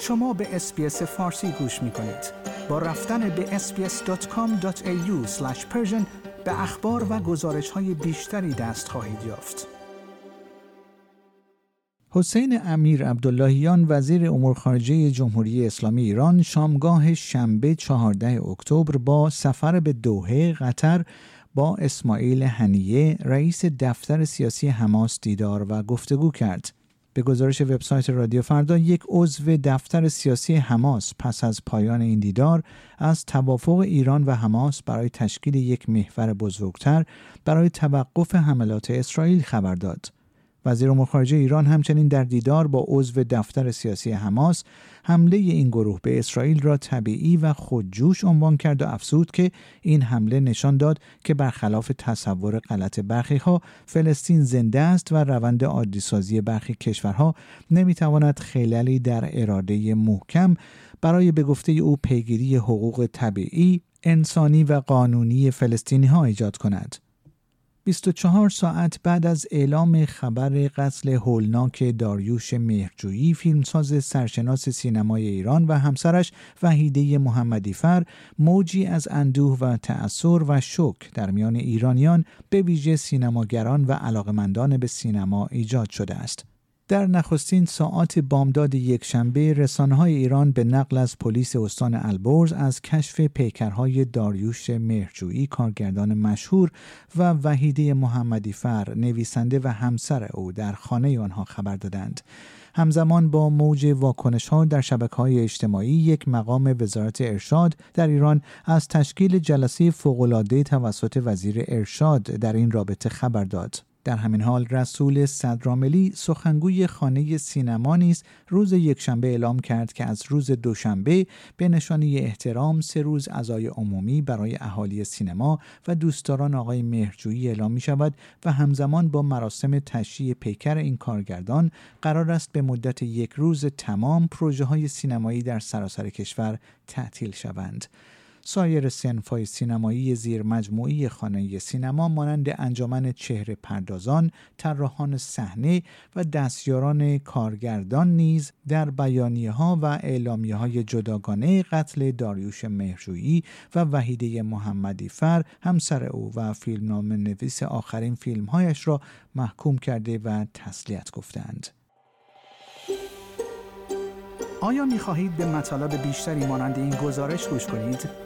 شما به اسپیس فارسی گوش می کنید. با رفتن به sbs.com.au به اخبار و گزارش های بیشتری دست خواهید یافت. حسین امیر عبداللهیان وزیر امور خارجه جمهوری اسلامی ایران شامگاه شنبه 14 اکتبر با سفر به دوحه قطر با اسماعیل هنیه رئیس دفتر سیاسی حماس دیدار و گفتگو کرد. به گزارش وبسایت رادیو فردا یک عضو دفتر سیاسی حماس پس از پایان این دیدار از توافق ایران و حماس برای تشکیل یک محور بزرگتر برای توقف حملات اسرائیل خبر داد. وزیر امور خارجه ایران همچنین در دیدار با عضو دفتر سیاسی حماس حمله این گروه به اسرائیل را طبیعی و خودجوش عنوان کرد و افزود که این حمله نشان داد که برخلاف تصور غلط برخی ها فلسطین زنده است و روند عادیسازی برخی کشورها نمی‌تواند خللی در اراده محکم برای به گفته او پیگیری حقوق طبیعی انسانی و قانونی فلسطینی ها ایجاد کند. 24 ساعت بعد از اعلام خبر قتل هولناک داریوش مهرجویی فیلمساز سرشناس سینمای ایران و همسرش وحیده محمدیفر موجی از اندوه و تأثیر و شک در میان ایرانیان به ویژه سینماگران و علاقمندان به سینما ایجاد شده است. در نخستین ساعات بامداد یکشنبه رسانه‌های ایران به نقل از پلیس استان البرز از کشف پیکرهای داریوش مهرجویی کارگردان مشهور و وحیده محمدی فر نویسنده و همسر او در خانه آنها خبر دادند. همزمان با موج واکنش ها در شبکه های اجتماعی یک مقام وزارت ارشاد در ایران از تشکیل جلسه فوقالعاده توسط وزیر ارشاد در این رابطه خبر داد. در همین حال رسول صدراملی سخنگوی خانه سینما نیز روز یکشنبه اعلام کرد که از روز دوشنبه به نشانی احترام سه روز عزای عمومی برای اهالی سینما و دوستداران آقای مهرجویی اعلام می شود و همزمان با مراسم تشییع پیکر این کارگردان قرار است به مدت یک روز تمام پروژه های سینمایی در سراسر کشور تعطیل شوند. سایر سنفای سینمایی زیر مجموعی خانه سینما مانند انجمن چهره پردازان، طراحان صحنه و دستیاران کارگردان نیز در بیانیه ها و اعلامیه های جداگانه قتل داریوش مهرجویی و وحیده محمدی فر همسر او و فیلمنامه نویس آخرین فیلمهایش را محکوم کرده و تسلیت گفتند. آیا می خواهید به مطالب بیشتری مانند این گزارش گوش کنید؟